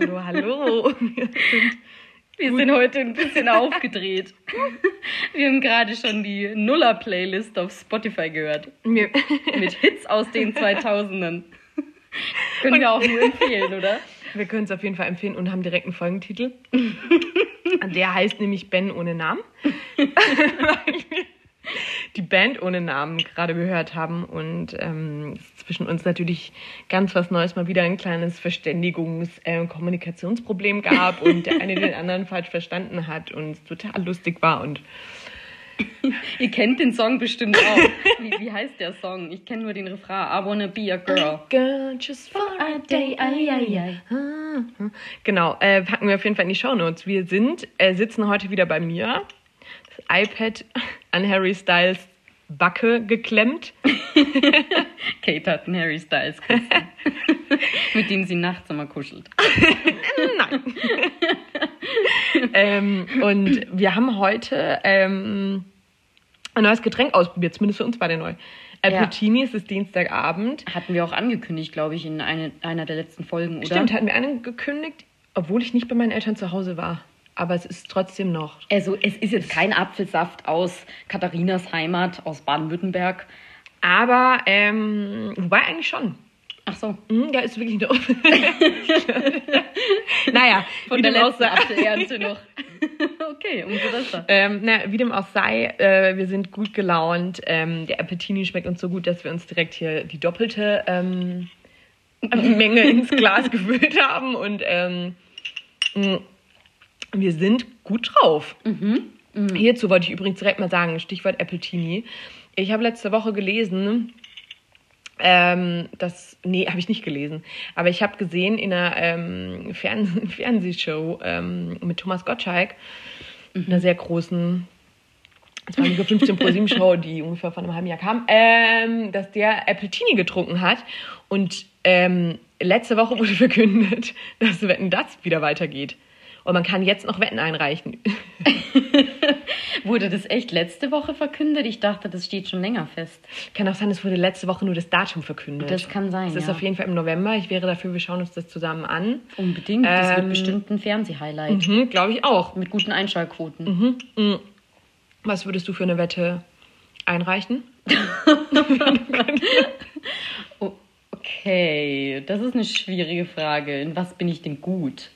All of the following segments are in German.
Hallo, hallo. Wir sind heute ein bisschen aufgedreht. Wir haben gerade schon die Nuller-Playlist auf Spotify gehört. Mir, Mit Hits aus den 2000ern. Können wir auch nur empfehlen, oder? wir können es auf jeden Fall empfehlen und haben direkt einen Folgentitel. Der heißt nämlich Ben ohne Namen. Die Band ohne Namen gerade gehört haben und ähm, es zwischen uns natürlich ganz was Neues mal wieder ein kleines Verständigungs-, äh, Kommunikationsproblem gab und der eine den anderen falsch verstanden hat und es total lustig war und Ihr kennt den Song bestimmt auch. Wie, wie heißt der Song? Ich kenne nur den Refrain. I wanna be a girl. Girl, just for a day, ai, ai, ai. Ah, Genau, äh, packen wir auf jeden Fall in die Shownotes. Wir sind, äh, sitzen heute wieder bei mir. IPad an Harry Styles Backe geklemmt. Kate hat einen Harry Styles Kasten, mit dem sie nachts immer kuschelt. ähm, und wir haben heute ähm, ein neues Getränk ausprobiert, zumindest für uns beide neu. Appletini, es ist Dienstagabend. Hatten wir auch angekündigt, glaube ich, in eine, einer der letzten Folgen, oder? Stimmt, hatten wir einen gekündigt, obwohl ich nicht bei meinen Eltern zu Hause war. Aber es ist trotzdem noch. Also, es ist jetzt kein Apfelsaft aus Katharinas Heimat, aus Baden-Württemberg. Aber, ähm, wobei eigentlich schon. Ach so, Hm, da ist wirklich eine. naja, von der letzten. Apfelernte noch. okay, umso besser. Ähm, na, wie dem auch sei, äh, wir sind gut gelaunt. Ähm, der Appletini schmeckt uns so gut, dass wir uns direkt hier die doppelte ähm, Menge ins Glas gefüllt haben. Und ähm, mh, wir sind gut drauf. Hierzu wollte ich übrigens direkt mal sagen, Stichwort Appletini. Ich habe letzte Woche gelesen, ähm, das, nee, habe ich nicht gelesen. Aber ich habe gesehen in einer ähm, Fern Fernsehshow ähm, mit Thomas Gottschalk, einer sehr großen, es war eine 15 Pro 7 Show, die ungefähr vor einem halben Jahr kam, ähm, dass der Appletini getrunken hat. Und ähm, letzte Woche wurde verkündet, dass Wetten das wieder weitergeht. Und man kann jetzt noch Wetten einreichen. Wurde das echt letzte Woche verkündet? Ich dachte, das steht schon länger fest. Kann auch sein, es wurde letzte Woche nur das Datum verkündet. Das kann sein, Es ist ja. auf jeden Fall im November. Ich wäre dafür, wir schauen uns das zusammen an. Unbedingt. Das wird Ähm, bestimmt ein Fernsehhighlight. Mhm, Glaube ich auch. Mit guten Einschaltquoten. Was würdest du für eine Wette einreichen? Oh, okay, das ist eine schwierige Frage. In was bin ich denn gut?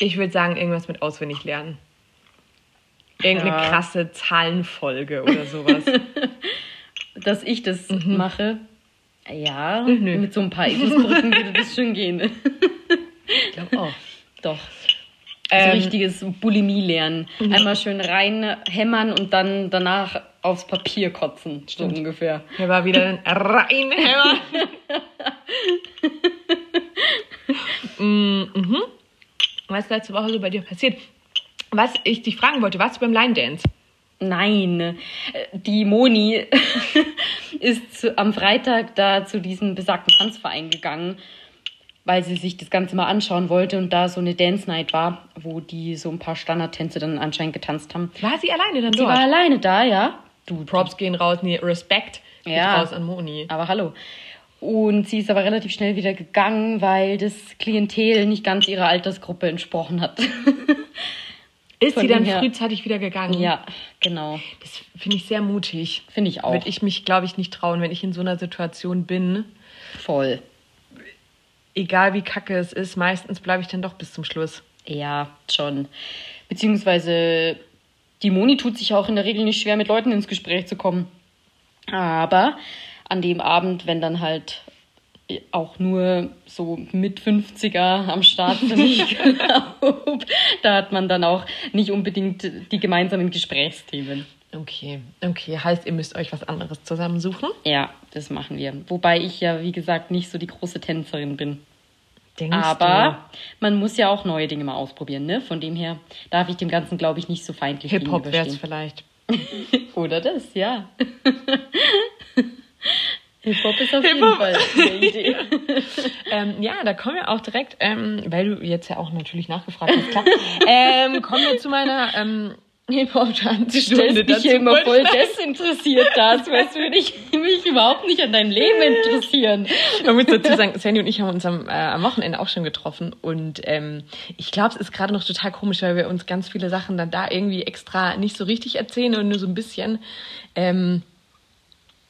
Ich würde sagen, irgendwas mit auswendig lernen. Irgendeine Ja. krasse Zahlenfolge oder sowas. Dass ich das mache? Ja, nö. mit so ein paar Eselsbrücken würde das schon gehen. ich glaube auch. Doch. Ähm, so richtiges Bulimie lernen. Einmal schön reinhämmern und dann danach aufs Papier kotzen. So ungefähr. Hier war wieder ein Reinhämmer. Mm, mhm. Was ist letzte Woche so bei dir passiert? Was ich dich fragen wollte, warst du beim Line Dance? Nein, äh, die Moni ist zu, am Freitag da zu diesem besagten Tanzverein gegangen, weil sie sich das Ganze mal anschauen wollte und da so eine Dance Night war, wo die so ein paar Standardtänze dann anscheinend getanzt haben. War sie alleine dann Sie dort? war alleine da, ja. Du, Props gehen raus, nee, Respekt geht Ja. raus an Moni. aber hallo. Und sie ist aber relativ schnell wieder gegangen, weil das Klientel nicht ganz ihrer Altersgruppe entsprochen hat. Ist Von sie dann her- frühzeitig wieder gegangen? ja, genau. Das finde ich sehr mutig. Finde ich auch. Würde ich mich, glaube ich, nicht trauen, wenn ich in so einer Situation bin. Voll. Egal wie kacke es ist, meistens bleibe ich dann doch bis zum Schluss. Ja, schon. Beziehungsweise die Moni tut sich auch in der Regel nicht schwer, mit Leuten ins Gespräch zu kommen. Aber an dem Abend, wenn dann halt auch nur so mit 50er am Start sind, ich glaube, da hat man dann auch nicht unbedingt die gemeinsamen Gesprächsthemen. Okay, okay. Heißt, ihr müsst euch was anderes zusammensuchen? Ja, das machen wir. Wobei ich ja, wie gesagt, nicht so die große Tänzerin bin. Denkst Aber man muss ja auch neue Dinge mal ausprobieren, ne? Von dem her darf ich dem Ganzen, glaube ich, nicht so feindlich du? Hip-Hop wäre es vielleicht. Oder das, ja. Hip-Hop ist auf jeden Hip-Hop. Fall eine Idee. ähm, ja, da kommen wir auch direkt, ähm, weil du jetzt ja auch natürlich nachgefragt hast, klar. ähm, kommen wir zu meiner ähm, Hip-Hop-Tanzstunde. Du mich hier immer voll desinteressiert als wärst würde ich mich überhaupt nicht an dein Leben interessieren. Man muss dazu sagen, Sandy und ich haben uns am, äh, am Wochenende auch schon getroffen und ähm, ich glaube, es ist gerade noch total komisch, weil wir uns ganz viele Sachen dann da irgendwie extra nicht so richtig erzählen und nur so ein bisschen. Ähm,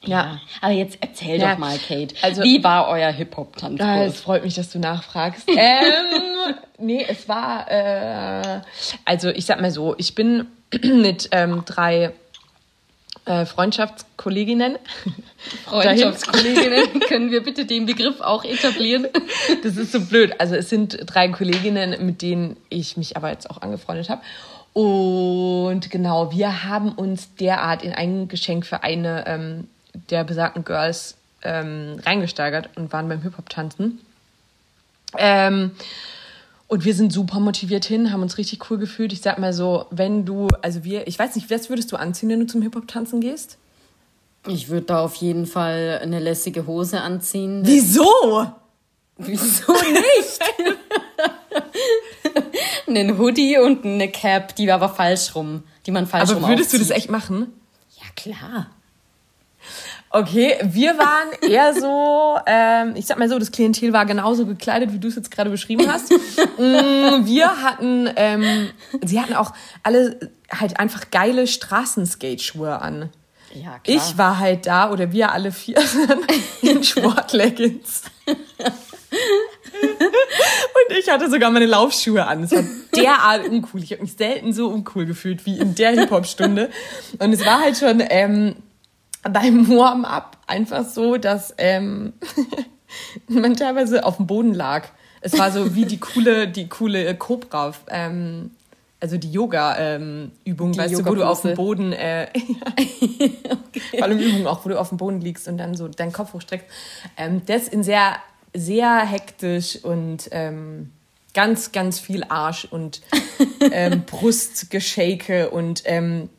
ja. aber jetzt erzähl ja. doch mal, Kate. Also, wie war euer Hip-Hop-Tanzkurs? Ah, es freut mich, dass du nachfragst. ähm, nee, es war, äh, also ich sag mal so, ich bin mit ähm, drei äh, Freundschaftskolleginnen. Freundschaftskolleginnen, können wir bitte den Begriff auch etablieren? Das ist so blöd. Also es sind drei Kolleginnen, mit denen ich mich aber jetzt auch angefreundet habe. Und genau, wir haben uns derart in ein Geschenk für eine ähm, der besagten Girls ähm, reingesteigert und waren beim Hip-Hop-Tanzen. Ähm, und wir sind super motiviert hin, haben uns richtig cool gefühlt. Ich sag mal so, wenn du, also wir, ich weiß nicht, was würdest du anziehen, wenn du zum Hip-Hop-Tanzen gehst? Ich würde da auf jeden Fall eine lässige Hose anziehen. Wieso? Wieso nicht? einen Hoodie und eine Cap, die war aber falsch rum, die man falsch aber rum Aber würdest aufzieht. du das echt machen? Ja, klar. Okay, wir waren eher so, ähm, ich sag mal so, das Klientel war genauso gekleidet, wie du es jetzt gerade beschrieben hast. Mm, wir hatten, ähm, sie hatten auch alle halt einfach geile Straßenskate-Schuhe an. Ja, klar. Ich war halt da, oder wir alle vier in Sportleggings. Und ich hatte sogar meine Laufschuhe an. Es war derart uncool. Ich habe mich selten so uncool gefühlt wie in der Hip-Hop-Stunde. Und es war halt schon ähm, beim Warm-up einfach so, dass ähm, man teilweise auf dem Boden lag. Es war so wie die coole, die coole Cobra, ähm, also die Yoga-Übung, ähm, weißt du, wo du auf dem Boden, äh, okay. vor allem Übung auch, wo du auf dem Boden liegst und dann so deinen Kopf hochstreckst. Ähm, das in sehr, sehr hektisch und ähm, ganz, ganz viel Arsch und ähm, Brustgeschake und ähm,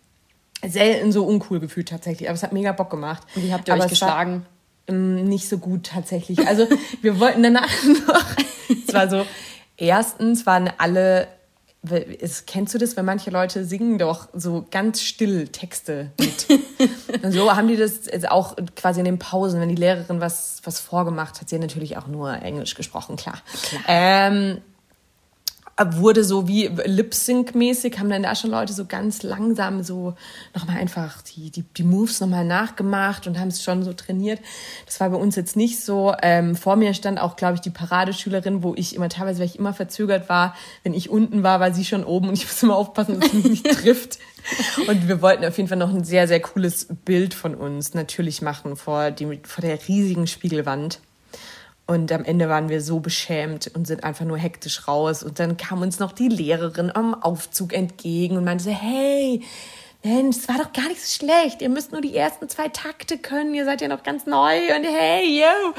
selten so uncool gefühlt tatsächlich. Aber es hat mega Bock gemacht. Und wie habt ihr aber euch geschlagen? War, ähm, nicht so gut tatsächlich. Also wir wollten danach noch. es war so, erstens waren alle. Ist, kennst du das, wenn manche Leute singen doch so ganz still Texte mit? Und so haben die das auch quasi in den Pausen, wenn die Lehrerin was, was vorgemacht hat. Sie hat natürlich auch nur Englisch gesprochen, klar. klar. Ähm, wurde so wie Lip-Sync-mäßig, haben dann da schon Leute so ganz langsam so nochmal einfach die, die, die Moves nochmal nachgemacht und haben es schon so trainiert. Das war bei uns jetzt nicht so. Ähm, vor mir stand auch, glaube ich, die Paradeschülerin, wo ich immer teilweise, weil ich immer verzögert war, wenn ich unten war, war sie schon oben und ich muss immer aufpassen, dass sie mich nicht trifft. Und wir wollten auf jeden Fall noch ein sehr, sehr cooles Bild von uns natürlich machen vor, die, vor der riesigen Spiegelwand. Und am Ende waren wir so beschämt und sind einfach nur hektisch raus. Und dann kam uns noch die Lehrerin am Aufzug entgegen und meinte, hey, Mensch, es war doch gar nicht so schlecht. Ihr müsst nur die ersten zwei Takte können. Ihr seid ja noch ganz neu. Und hey, yo.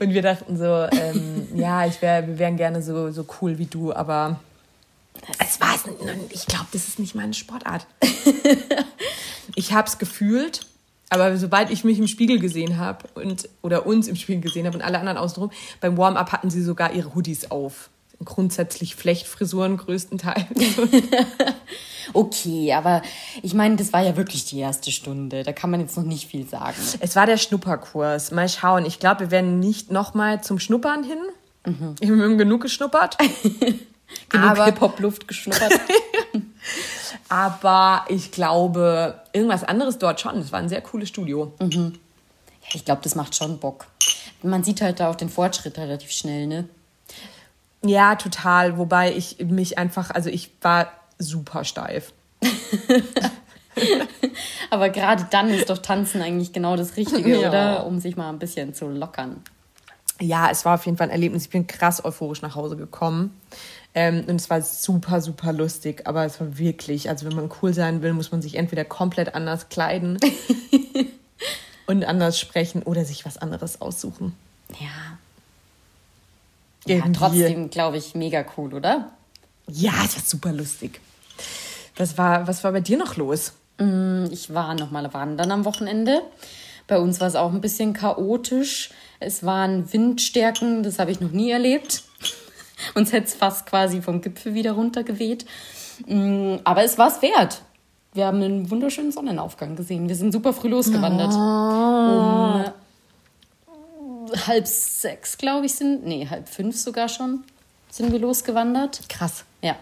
Und wir dachten so, ähm, ja, ich wär, wir wären gerne so, so cool wie du, aber es war Ich glaube, das ist nicht meine Sportart. ich habe es gefühlt aber sobald ich mich im Spiegel gesehen habe und oder uns im Spiegel gesehen habe und alle anderen außenrum, beim Warm-up hatten sie sogar ihre Hoodies auf. Grundsätzlich Flechtfrisuren größtenteils. okay, aber ich meine, das war ja wirklich die erste Stunde. Da kann man jetzt noch nicht viel sagen. Es war der Schnupperkurs. Mal schauen. Ich glaube, wir werden nicht nochmal zum Schnuppern hin. Mhm. Wir haben genug geschnuppert. genug Hip-Hop-Luft geschnuppert. Aber ich glaube, irgendwas anderes dort schon. Es war ein sehr cooles Studio. Mhm. Ja, ich glaube, das macht schon Bock. Man sieht halt da auch den Fortschritt relativ schnell, ne? Ja, total. Wobei ich mich einfach, also ich war super steif. Aber gerade dann ist doch Tanzen eigentlich genau das Richtige, ja. oder? Um sich mal ein bisschen zu lockern. Ja, es war auf jeden Fall ein Erlebnis. Ich bin krass euphorisch nach Hause gekommen. Ähm, und es war super, super lustig, aber es war wirklich, also wenn man cool sein will, muss man sich entweder komplett anders kleiden und anders sprechen oder sich was anderes aussuchen. Ja. Ja, trotzdem, glaube ich, mega cool, oder? Ja, es war super lustig. Was war, was war bei dir noch los? Mm, ich war noch mal wandern am Wochenende. Bei uns war es auch ein bisschen chaotisch. Es waren Windstärken, das habe ich noch nie erlebt. Uns hätte es fast quasi vom Gipfel wieder runtergeweht. Mm, aber es war es wert. wir haben einen wunderschönen Sonnenaufgang gesehen. Wir sind super früh losgewandert. Ah. Um halb sechs, glaube ich, sind. Nee, halb fünf sogar schon sind wir losgewandert. Krass. Ja,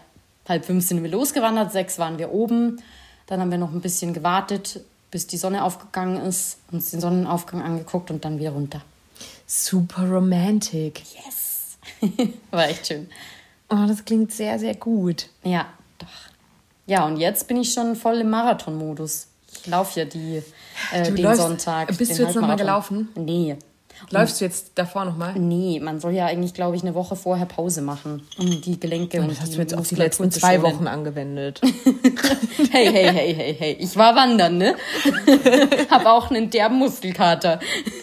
halb fünf sind wir losgewandert, sechs waren wir oben. Dann haben wir noch ein bisschen gewartet, bis die Sonne aufgegangen ist, uns den Sonnenaufgang angeguckt und dann wieder runter. Super romantic. Yes! War echt schön. Oh, das klingt sehr, sehr gut. Ja, doch. Ja, und jetzt bin ich schon voll im Marathonmodus. Ich laufe ja die, äh, den läufst- Sonntag. bist den du jetzt noch mal Halbmarathon. Nee. Läufst du jetzt davor nochmal? Nee, man soll ja eigentlich, glaube ich, eine Woche vorher Pause machen, um die Gelenke und Das hast du jetzt auf die letzten zwei schonen. Wochen angewendet. Hey, hey, hey, hey, hey. Ich war wandern, ne? Hab auch einen derben Muskelkater.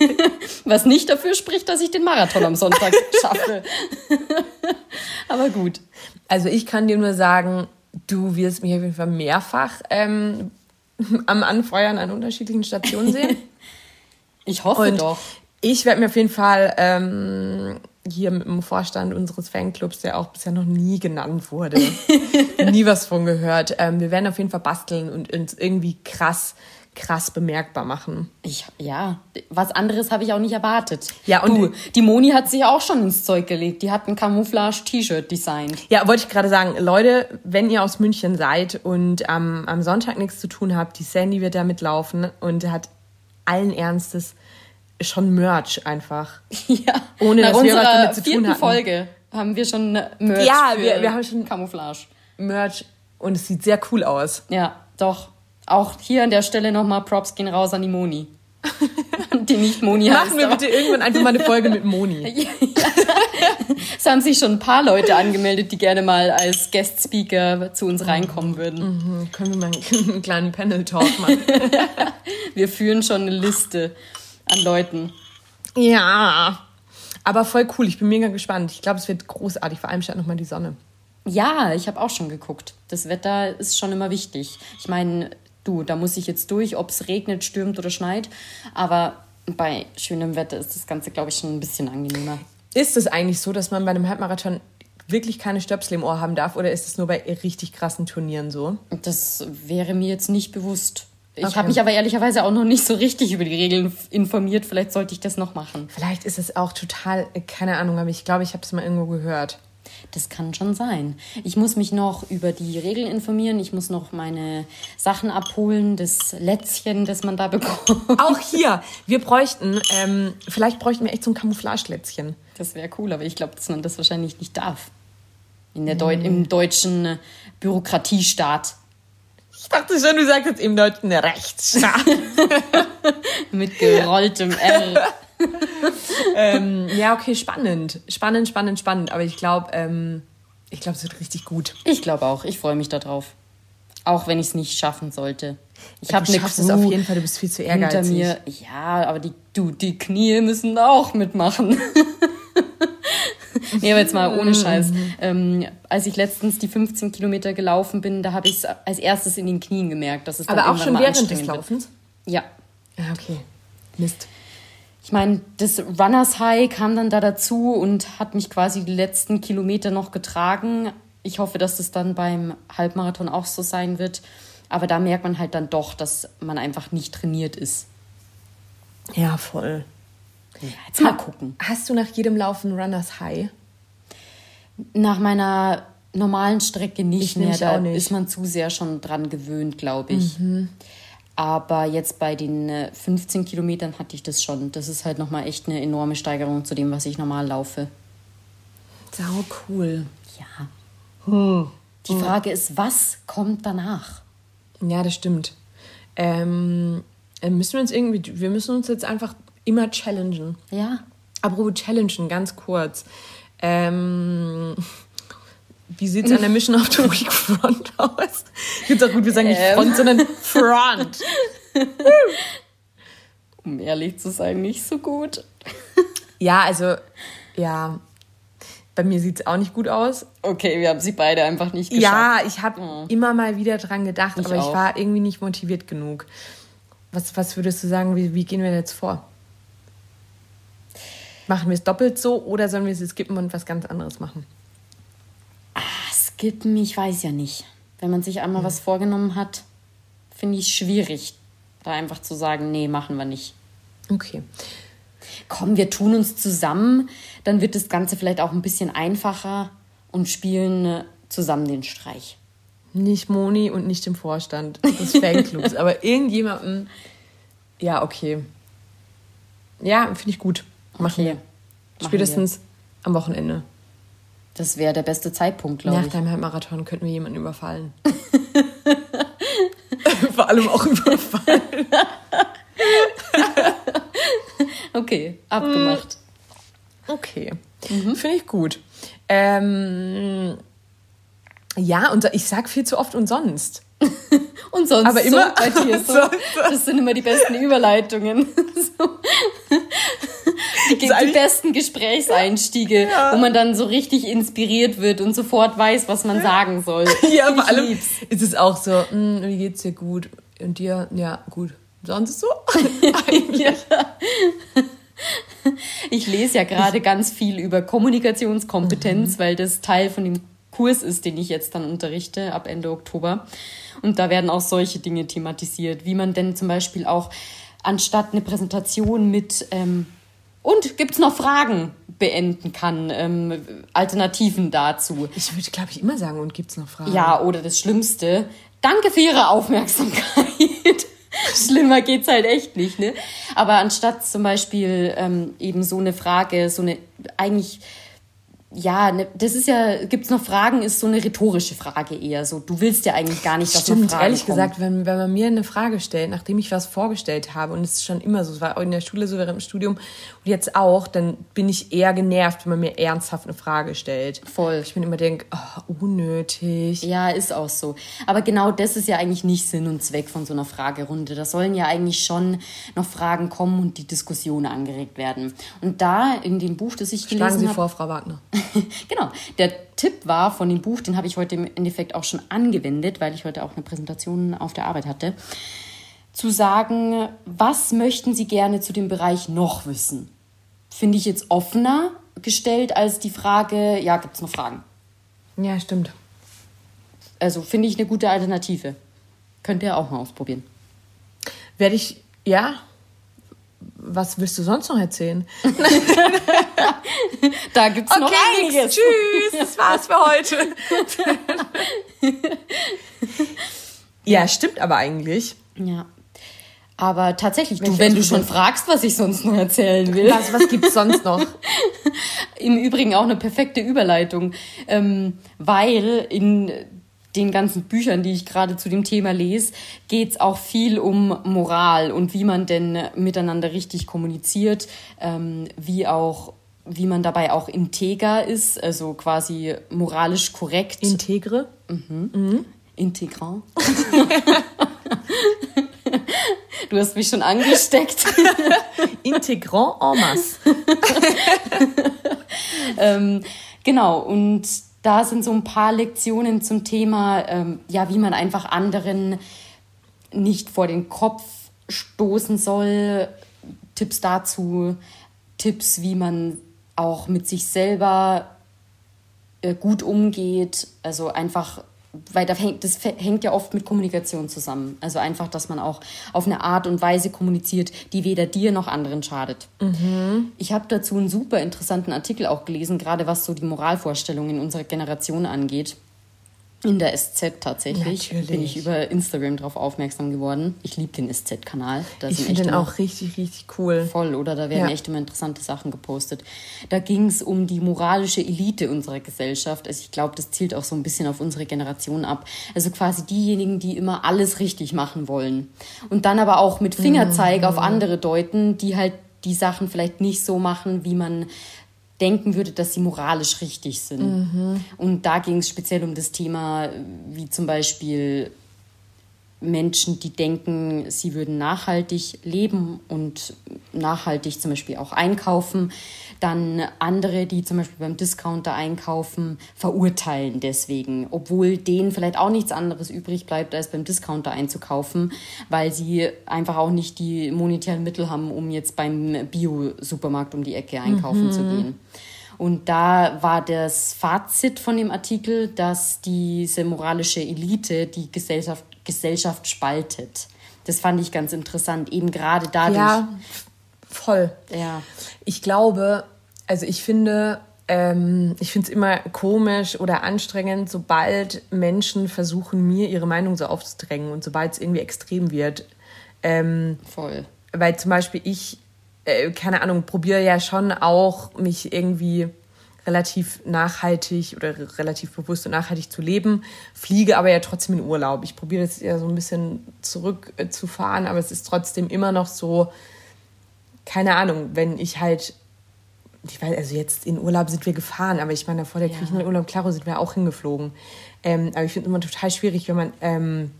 Was nicht dafür spricht, dass ich den Marathon am Sonntag schaffe. Aber gut. Also ich kann dir nur sagen, du wirst mich auf jeden Fall mehrfach ähm, am Anfeuern an unterschiedlichen Stationen sehen. Ich hoffe Und doch. Ich werde mir auf jeden Fall ähm, hier mit dem Vorstand unseres Fanclubs, der auch bisher noch nie genannt wurde, nie was von gehört. Ähm, wir werden auf jeden Fall basteln und uns irgendwie krass, krass bemerkbar machen. Ich, ja, was anderes habe ich auch nicht erwartet. Ja, und- du, die Moni hat sich auch schon ins Zeug gelegt. Die hat ein Camouflage-T-Shirt designt. Ja, wollte ich gerade sagen, Leute, wenn ihr aus München seid und am am Sonntag nichts zu tun habt, die Sandy wird da mitlaufen und hat allen Ernstes schon Merch einfach. Ja, Ohne, nach dass wir was damit zu tun vierten hatten. Folge haben wir schon Merch Ja, wir- wir haben schon- Camouflage. Merch und es sieht sehr cool aus. Ja, doch. Auch hier an der Stelle nochmal Props gehen raus an die Moni. die nicht Moni heißt. Machen wir bitte irgendwann einfach mal eine Folge mit Moni. Es haben sich schon ein paar Leute angemeldet, die gerne mal als Guest Speaker zu uns reinkommen würden. Hm, Können wir mal einen kleinen Panel-Talk machen? Wir führen schon eine Liste an Leuten. ja. Aber voll cool, ich bin mega gespannt. Ich glaube, es wird großartig, vor allem statt nochmal die Sonne. Ja, ich habe auch schon geguckt. Das Wetter ist schon immer wichtig. Ich meine, du, da muss ich jetzt durch, ob es regnet, stürmt oder schneit. Aber bei schönem Wetter ist das Ganze, glaube ich, schon ein bisschen angenehmer. Ist es eigentlich so, dass man bei einem Halbmarathon wirklich keine Stöpsel im Ohr haben darf oder ist es nur bei richtig krassen Turnieren so? Das wäre mir jetzt nicht bewusst. Ich habe mich aber ehrlicherweise auch noch nicht so richtig über die Regeln informiert. Vielleicht sollte ich das noch machen. Vielleicht ist es auch total, äh, keine Ahnung, aber ich glaube, ich habe es mal irgendwo gehört. Das kann schon sein. Ich muss mich noch über die Regeln informieren. Ich muss noch meine Sachen abholen, das Lätzchen, das man da bekommt. Auch hier, wir bräuchten, ähm, vielleicht bräuchten wir echt so ein Camouflagelätzchen. Das wäre cool, aber ich glaube, dass man das wahrscheinlich nicht darf. In der Deu Im deutschen Bürokratiestaat. Ich dachte schon, du sagst jetzt im deutschen Rechtsstaat. Mit gerolltem R. ähm, ja, okay, spannend. Spannend, spannend, spannend. Aber ich glaube, ähm, ich glaube, es wird richtig gut. Ich glaube auch. Ich freue mich darauf. Auch wenn ich es nicht schaffen sollte. Ich Du habe eine schaffst Crew es auf jeden Fall, du bist viel zu hinter ehrgeizig. mir. Ja, aber die, du, die Knie müssen auch mitmachen. nee, aber jetzt mal ohne Scheiß. Ähm, als ich letztens die 15 Kilometer gelaufen bin, da habe ich es als erstes in den Knien gemerkt. Dass es dann Aber auch schon während des anstrengend wird. Laufens? Ja. Ja, okay. Mist. Ich meine, das Runners High kam dann da dazu und hat mich quasi die letzten Kilometer noch getragen. Ich hoffe, dass das dann beim Halbmarathon auch so sein wird. Aber da merkt man halt dann doch, dass man einfach nicht trainiert ist. Ja, voll. Jetzt mal gucken. Hast du nach jedem Laufen Runners High? Nach meiner normalen Strecke nicht Ich mehr. Da nicht. ist man zu sehr schon dran gewöhnt, glaube ich. Aber jetzt bei den äh, 15 Kilometern hatte ich das schon. Das ist halt nochmal echt eine enorme Steigerung zu dem, was ich normal laufe. Sau cool. Ja. Die Frage ist, was kommt danach? Ja, das stimmt. Ähm, äh, müssen wir uns irgendwie, wir müssen uns jetzt einfach immer challengen. Ja. Apropos challengen, ganz kurz. Ähm, wie sieht es an der Mission of the Week Front aus? Ich finde auch gut, wir sagen nicht Ähm. Front, sondern Front. Um ehrlich zu sein, nicht so gut. Ja, also, ja. Bei mir sieht es auch nicht gut aus. Okay, wir haben sie beide einfach nicht geschafft. Ja, ich habe immer mal wieder dran gedacht, Ich aber ich auch. war irgendwie nicht motiviert genug. Was, was würdest du sagen, wie, wie gehen wir jetzt vor? Machen wir es doppelt so oder sollen wir es skippen und was ganz anderes machen? Skippen, ich weiß ja nicht. Wenn man sich einmal was vorgenommen hat. finde ich schwierig, da einfach zu sagen, nee, machen wir nicht. Okay. Komm, wir tun uns zusammen, dann wird das Ganze vielleicht auch ein bisschen einfacher und spielen äh, zusammen den Streich. Nicht Moni und nicht dem Vorstand des Fanclubs, aber irgendjemandem. Ja, okay. Ja, finde ich gut. Machen Okay. wir. Spätestens am Wochenende. Das wäre der beste Zeitpunkt, glaube Nach ich. deinem Halbmarathon könnten wir jemanden überfallen. Vor allem auch überfallen. Okay, abgemacht. Okay. Finde ich gut. Ähm, ja, und ich sag viel zu oft und sonst. Und sonst Aber immer- so bei dir so. Das sind immer die besten Überleitungen. So. Die, die besten Gesprächseinstiege, wo man dann so richtig inspiriert wird und sofort weiß, was man sagen soll. Ja, vor allem lieb's. ist es auch so, "Hm, wie geht's dir gut? Und dir? Ja, gut. Sonst so? Ja. Ich lese ja gerade ganz viel über Kommunikationskompetenz, weil das Teil von dem Kurs ist, den ich jetzt dann unterrichte ab Ende Oktober. Und da werden auch solche Dinge thematisiert, wie man denn zum Beispiel auch anstatt eine Präsentation mit ähm, und gibt's noch Fragen beenden kann, ähm, Alternativen dazu. Ich würde, glaube ich, immer sagen, und gibt's noch Fragen? Ja, oder das Schlimmste. Danke für Ihre Aufmerksamkeit. Schlimmer geht's halt echt nicht, ne? Aber anstatt zum Beispiel ähm, eben so eine Frage, so eine eigentlich ja, ne, das ist ja, gibt's noch Fragen, ist so eine rhetorische Frage eher. So, du willst ja eigentlich gar nicht, dass noch Stimmt, Fragen ehrlich kommen. gesagt, wenn, wenn man mir eine Frage stellt, nachdem ich was vorgestellt habe, und es ist schon immer so, es war auch in der Schule so, während dem Studium jetzt auch, dann bin ich eher genervt, wenn man mir ernsthaft eine Frage stellt. Voll. Ich bin immer denk, oh, unnötig. Ja, ist auch so. Aber genau das ist ja eigentlich nicht Sinn und Zweck von so einer Fragerunde. Da sollen ja eigentlich schon noch Fragen kommen und die Diskussion angeregt werden. Und da in dem Buch, das ich Schlagen gelesen Sie habe, vor, Frau Wagner. genau. Der Tipp war von dem Buch, den habe ich heute im Endeffekt auch schon angewendet, weil ich heute auch eine Präsentation auf der Arbeit hatte, zu sagen, was möchten Sie gerne zu dem Bereich noch wissen? Finde ich jetzt offener gestellt als die Frage, ja, gibt es noch Fragen? Ja, stimmt. Also finde ich eine gute Alternative. Könnt ihr auch mal ausprobieren. Werde ich, ja, was willst du sonst noch erzählen? Da gibt es noch einiges. tschüss, das war's für heute. ja, stimmt aber eigentlich. Ja. Aber tatsächlich, du, wenn du Ausprobieren? schon fragst, was ich sonst noch erzählen will. Was, was gibt's sonst noch? Im Übrigen auch eine perfekte Überleitung, ähm, weil in den ganzen Büchern, die ich gerade zu dem Thema lese, geht es auch viel um Moral und wie man denn miteinander richtig kommuniziert, ähm, wie auch wie man dabei auch integer ist, also quasi moralisch korrekt. Integre? Integral. du hast mich schon angesteckt. Integrant en masse. ähm, genau, und da sind so ein paar Lektionen zum Thema, ähm, ja, wie man einfach anderen nicht vor den Kopf stoßen soll. Tipps dazu, Tipps, wie man auch mit sich selber äh, gut umgeht. Also einfach, weil das hängt, das hängt ja oft mit Kommunikation zusammen. Also einfach, dass man auch auf eine Art und Weise kommuniziert, die weder dir noch anderen schadet. Ich habe dazu einen super interessanten Artikel auch gelesen, gerade was so die Moralvorstellungen unserer Generation angeht. In der SZ tatsächlich. Natürlich. Bin ich über Instagram drauf aufmerksam geworden. Ich liebe den SZ-Kanal. Ich finde den auch richtig, richtig cool. voll, oder? Da werden Ja. echt immer interessante Sachen gepostet. Da ging es um die moralische Elite unserer Gesellschaft. Also ich glaube, das zielt auch so ein bisschen auf unsere Generation ab. Also quasi diejenigen, die immer alles richtig machen wollen. Und dann aber auch mit Fingerzeig auf andere deuten, die halt die Sachen vielleicht nicht so machen, wie man denken würde, dass sie moralisch richtig sind. Und da ging es speziell um das Thema, wie zum Beispiel Menschen, die denken, sie würden nachhaltig leben und nachhaltig zum Beispiel auch einkaufen, dann andere, die zum Beispiel beim Discounter einkaufen, verurteilen deswegen, obwohl denen vielleicht auch nichts anderes übrig bleibt, als beim Discounter einzukaufen, weil sie einfach auch nicht die monetären Mittel haben, um jetzt beim Bio-Supermarkt um die Ecke einkaufen zu gehen. Und da war das Fazit von dem Artikel, dass diese moralische Elite die Gesellschaft, Gesellschaft spaltet. Das fand ich ganz interessant, eben gerade dadurch. Ja, voll. Ja. Ich glaube, also ich finde, ähm, ich finde es immer komisch oder anstrengend, sobald Menschen versuchen, mir ihre Meinung so aufzudrängen und sobald es irgendwie extrem wird. Ähm, Voll. Weil zum Beispiel ich, äh, keine Ahnung, probiere ja schon auch, mich irgendwie relativ nachhaltig oder relativ bewusst und nachhaltig zu leben, fliege aber ja trotzdem in Urlaub. Ich probiere das ja so ein bisschen zurückzufahren, aber es ist trotzdem immer noch so, keine Ahnung, wenn ich halt, ich weiß, also jetzt in Urlaub sind wir gefahren, aber ich meine, vor der Ja. Griechenland-Urlaub, klaro, sind wir auch hingeflogen. Ähm, aber ich finde es immer total schwierig, wenn man, ähm,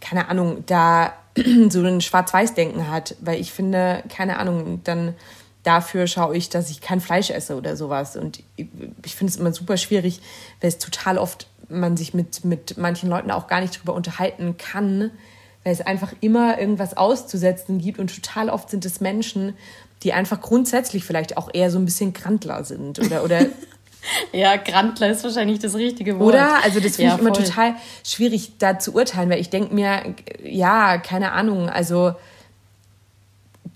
keine Ahnung, da so ein Schwarz-Weiß-Denken hat, weil ich finde, keine Ahnung, dann dafür schaue ich, dass ich kein Fleisch esse oder sowas. Und ich, finde es immer super schwierig, weil es total oft man sich mit, mit manchen Leuten auch gar nicht drüber unterhalten kann, weil es einfach immer irgendwas auszusetzen gibt und total oft sind es Menschen, die einfach grundsätzlich vielleicht auch eher so ein bisschen Grantler sind oder, oder Ja, Grantler ist wahrscheinlich das richtige Wort. Oder? Also das finde Ja, ich immer voll. total schwierig, da zu urteilen, weil ich denke mir, ja, keine Ahnung, also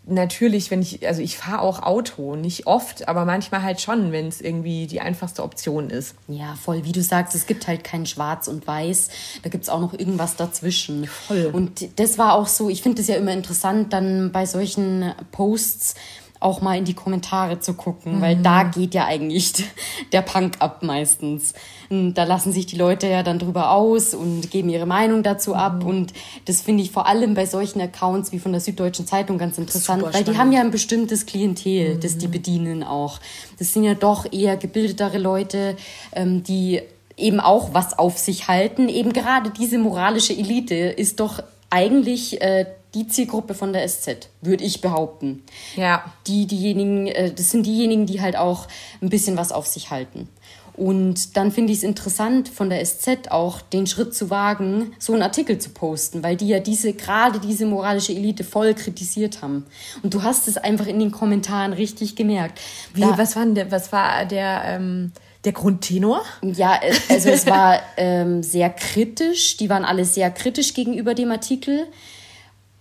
natürlich, wenn ich, also ich fahre auch Auto, nicht oft, aber manchmal halt schon, wenn es irgendwie die einfachste Option ist. Ja, voll, wie du sagst, es gibt halt kein Schwarz und Weiß, da gibt's auch noch irgendwas dazwischen. Voll. Und das war auch so, ich finde es ja immer interessant, dann bei solchen Posts auch mal in die Kommentare zu gucken, weil da geht ja eigentlich der Punk ab meistens. Und Da lassen sich die Leute ja dann drüber aus und geben ihre Meinung dazu ab. Und das finde ich vor allem bei solchen Accounts wie von der Süddeutschen Zeitung ganz interessant, weil die haben ja ein bestimmtes Klientel, das die bedienen auch. Das sind ja doch eher gebildetere Leute, ähm, die eben auch was auf sich halten. Eben gerade diese moralische Elite ist doch eigentlich äh, die Zielgruppe von der SZ, würde ich behaupten. Ja. Die, diejenigen, äh, das sind diejenigen, die halt auch ein bisschen was auf sich halten. Und dann finde ich es interessant, von der SZ auch den Schritt zu wagen, so einen Artikel zu posten, weil die ja diese, gerade diese moralische Elite voll kritisiert haben. Und du hast es einfach in den Kommentaren richtig gemerkt. Wie, Da- was war denn der, was war der, ähm, der Grundtenor? Ja, äh, also es war ähm, sehr kritisch. Die waren alle sehr kritisch gegenüber dem Artikel,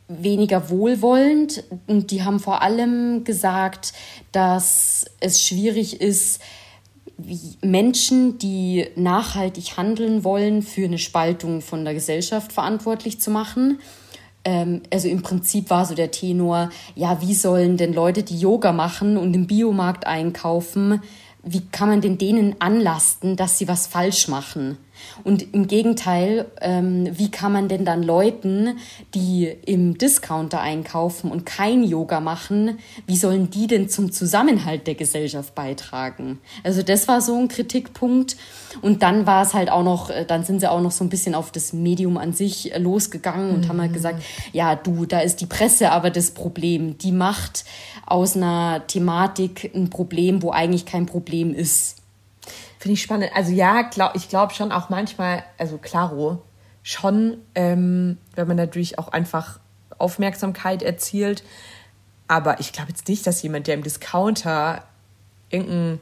weniger wohlwollend. Und die haben vor allem gesagt, dass es schwierig ist, Menschen, die nachhaltig handeln wollen, für eine Spaltung von der Gesellschaft verantwortlich zu machen. Ähm, also im Prinzip war so der Tenor, ja, wie sollen denn Leute, die Yoga machen und im Biomarkt einkaufen, wie kann man denn denen anlasten, dass sie was falsch machen? Und im Gegenteil, ähm, wie kann man denn dann Leuten, die im Discounter einkaufen und kein Yoga machen, wie sollen die denn zum Zusammenhalt der Gesellschaft beitragen? Also das war so ein Kritikpunkt. Und dann war es halt auch noch, äh, dann sind sie auch noch so ein bisschen auf das Medium an sich äh, losgegangen und haben halt gesagt, ja, du, da ist die Presse aber das Problem. Die macht aus einer Thematik ein Problem, wo eigentlich kein Problem ist. Finde ich spannend. Also ja, glaub, ich glaube schon auch manchmal, also klaro, schon, ähm, wenn man natürlich auch einfach Aufmerksamkeit erzielt. Aber ich glaube jetzt nicht, dass jemand, der im Discounter irgendein,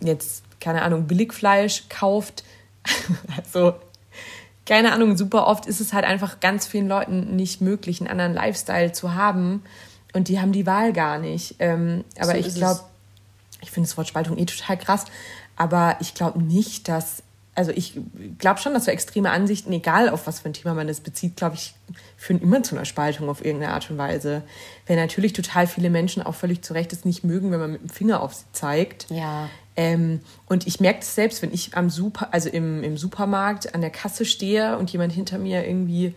jetzt, keine Ahnung, Billigfleisch kauft, also keine Ahnung, super oft ist es halt einfach ganz vielen Leuten nicht möglich, einen anderen Lifestyle zu haben. Und die haben die Wahl gar nicht. Ähm, aber So ich glaube, ich finde das Wort Spaltung eh total krass, aber ich glaube nicht, dass, also ich glaube schon, dass so extreme Ansichten, egal auf was für ein Thema man das bezieht, glaube ich, führen immer zu einer Spaltung auf irgendeine Art und Weise. Weil natürlich total viele Menschen auch völlig zu Recht es nicht mögen, wenn man mit dem Finger auf sie zeigt. Ja. Ähm, und ich merke das selbst, wenn ich am Super, also im, im Supermarkt an der Kasse stehe und jemand hinter mir irgendwie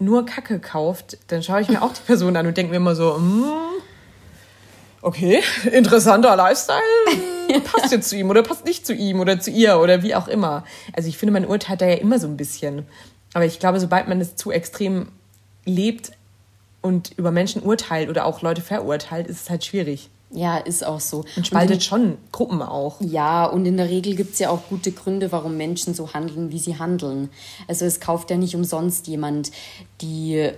nur Kacke kauft, dann schaue ich mir auch die Person an und denke mir immer so, mm, okay, interessanter Lifestyle, passt jetzt zu ihm oder passt nicht zu ihm oder zu ihr oder wie auch immer. Also ich finde, man urteilt da ja immer so ein bisschen. Aber ich glaube, sobald man es zu extrem lebt und über Menschen urteilt oder auch Leute verurteilt, ist es halt schwierig. Ja, ist auch so. Und spaltet schon Gruppen auch. Ja, und in der Regel gibt's ja auch gute Gründe, warum Menschen so handeln, wie sie handeln. Also es kauft ja nicht umsonst jemand die,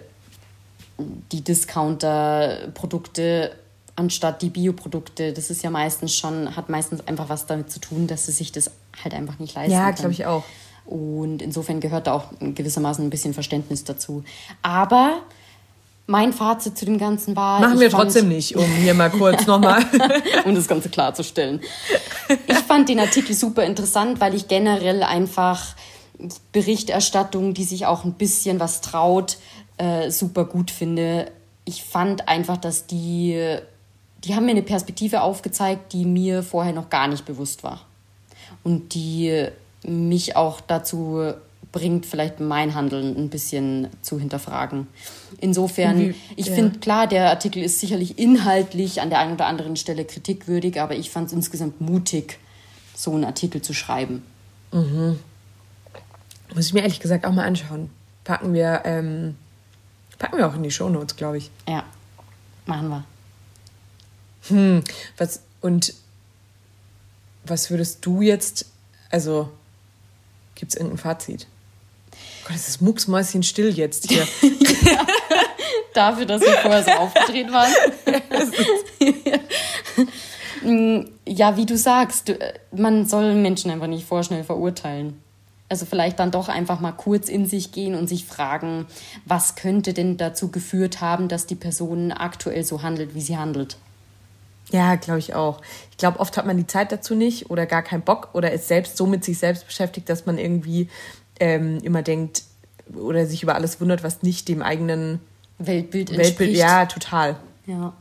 die Discounter-Produkte anstatt die Bioprodukte. Das ist ja meistens schon, hat meistens einfach was damit zu tun, dass sie sich das halt einfach nicht leisten Ja, glaube ich auch. Und insofern gehört da auch gewissermaßen ein bisschen Verständnis dazu. Aber mein Fazit zu dem Ganzen war. Machen wir trotzdem nicht, um hier mal kurz nochmal. um das Ganze klarzustellen. Ich fand den Artikel super interessant, weil ich generell einfach Berichterstattung, die sich auch ein bisschen was traut, äh, super gut finde. Ich fand einfach, dass die, die haben mir eine Perspektive aufgezeigt, die mir vorher noch gar nicht bewusst war. Und die mich auch dazu bringt, vielleicht mein Handeln ein bisschen zu hinterfragen. Insofern, Wie, ich ja. finde klar, der Artikel ist sicherlich inhaltlich an der einen oder anderen Stelle kritikwürdig, aber ich fand es insgesamt mutig, so einen Artikel zu schreiben. Mhm. Muss ich mir ehrlich gesagt auch mal anschauen. Packen wir, ähm, packen wir auch in die Shownotes, glaube ich. Ja, machen wir. Hm, was, und was würdest du jetzt, also gibt es irgendein Fazit? Gott, es ist mucksmäuschen still jetzt hier. Dafür, dass wir vorher so aufgedreht waren. ja, wie du sagst, man soll Menschen einfach nicht vorschnell verurteilen. Also vielleicht dann doch einfach mal kurz in sich gehen und sich fragen, was könnte denn dazu geführt haben, dass die Person aktuell so handelt, wie sie handelt. Ja, glaube ich auch. Ich glaube, oft hat man die Zeit dazu nicht oder gar keinen Bock oder ist selbst so mit sich selbst beschäftigt, dass man irgendwie ähm, immer denkt oder sich über alles wundert, was nicht dem eigenen Weltbild entspricht. Weltbild, ja, total. Ja.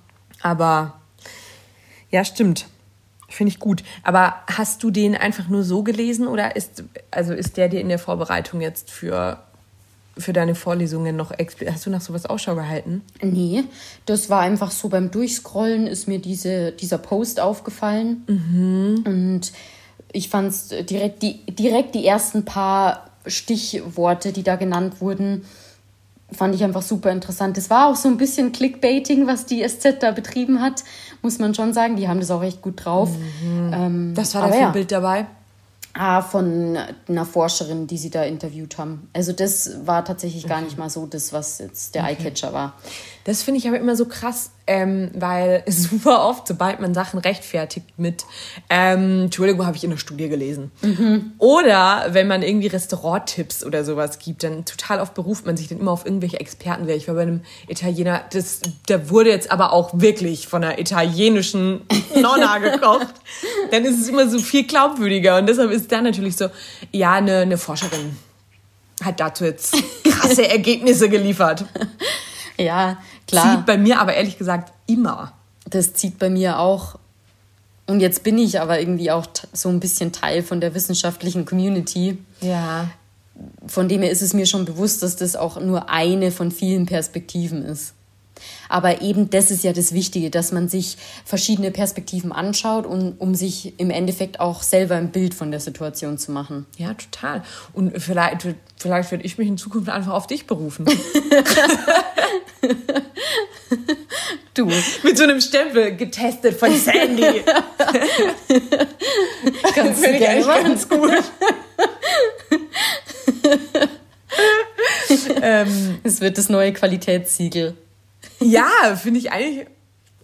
Aber ja, stimmt. Finde ich gut. Aber hast du den einfach nur so gelesen oder ist, also ist der dir in der Vorbereitung jetzt für, für deine Vorlesungen noch, hast du nach sowas Ausschau gehalten? Nee, das war einfach so beim Durchscrollen ist mir diese, dieser Post aufgefallen. Mhm. Und ich fand es direkt die, direkt die ersten paar Stichworte, die da genannt wurden, fand ich einfach super interessant. Es war auch so ein bisschen Clickbaiting, was die SZ da betrieben hat, muss man schon sagen. Die haben das auch echt gut drauf. Mhm. Ähm, was war da für ein ja. Bild dabei? Ah, von einer Forscherin, die sie da interviewt haben. Also das war tatsächlich gar nicht mal so das, was jetzt der okay. Eyecatcher war. Das finde ich aber immer so krass, ähm, weil super oft, sobald man Sachen rechtfertigt mit, ähm, Entschuldigung, habe ich in der Studie gelesen. Mhm. Oder wenn man irgendwie Restauranttipps oder sowas gibt, dann total oft beruft man sich dann immer auf irgendwelche Experten. Ich war bei einem Italiener, das, der wurde jetzt aber auch wirklich von einer italienischen Nonna gekocht. dann ist es immer so viel glaubwürdiger. Und deshalb ist da natürlich so, ja, eine, eine Forscherin hat dazu jetzt krasse Ergebnisse geliefert. Ja, klar. Zieht bei mir aber ehrlich gesagt immer. Das zieht bei mir auch. Und jetzt bin ich aber irgendwie auch so ein bisschen Teil von der wissenschaftlichen Community. Ja. Von dem her ist es mir schon bewusst, dass das auch nur eine von vielen Perspektiven ist. Aber eben das ist ja das Wichtige, dass man sich verschiedene Perspektiven anschaut, und, um sich im Endeffekt auch selber ein Bild von der Situation zu machen. Ja, total. Und vielleicht, vielleicht werde ich mich in Zukunft einfach auf dich berufen. du. Mit so einem Stempel getestet von Sandy. Kannst du gerne machen. ganz gut. ähm, es wird das neue Qualitätssiegel. Ja, finde ich eigentlich.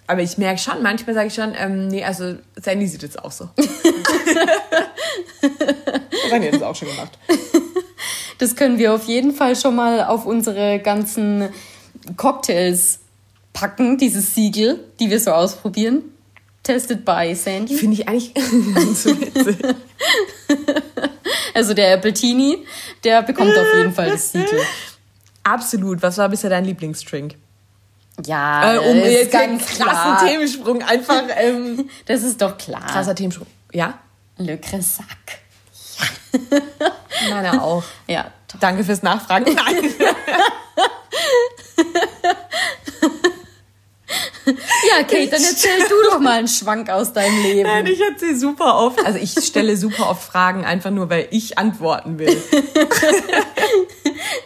Aber ich merke schon, manchmal sage ich schon, ähm, nee, also Sandy sieht jetzt auch so. Sandy hat das auch schon gemacht. Das können wir auf jeden Fall schon mal auf unsere ganzen Cocktails packen, dieses Siegel, die wir so ausprobieren. Tested by Sandy. Finde ich eigentlich ganz witzig. Also der Appletini, der bekommt auf jeden Fall das Siegel. Absolut. Was war bisher dein Lieblingsdrink? Ja, äh, um jetzt ganz krassen klar. Themensprung einfach. Ähm, das ist doch klar. Krasser Themensprung. Ja? Le Cressac. Ja. Meine auch. Ja. Doch. Danke fürs Nachfragen. Nein. Ja, Kate, dann erzähl du doch mal einen Schwank aus deinem Leben. Nein, ich erzähle super oft. Also ich stelle super oft Fragen, einfach nur, weil ich antworten will.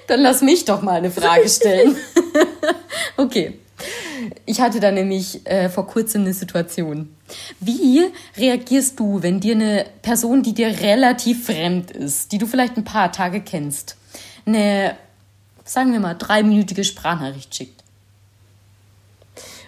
dann lass mich doch mal eine Frage stellen. okay. Ich hatte da nämlich äh, vor kurzem eine Situation. Wie reagierst du, wenn dir eine Person, die dir relativ fremd ist, die du vielleicht ein paar Tage kennst, eine, sagen wir mal, dreiminütige Sprachnachricht schickt?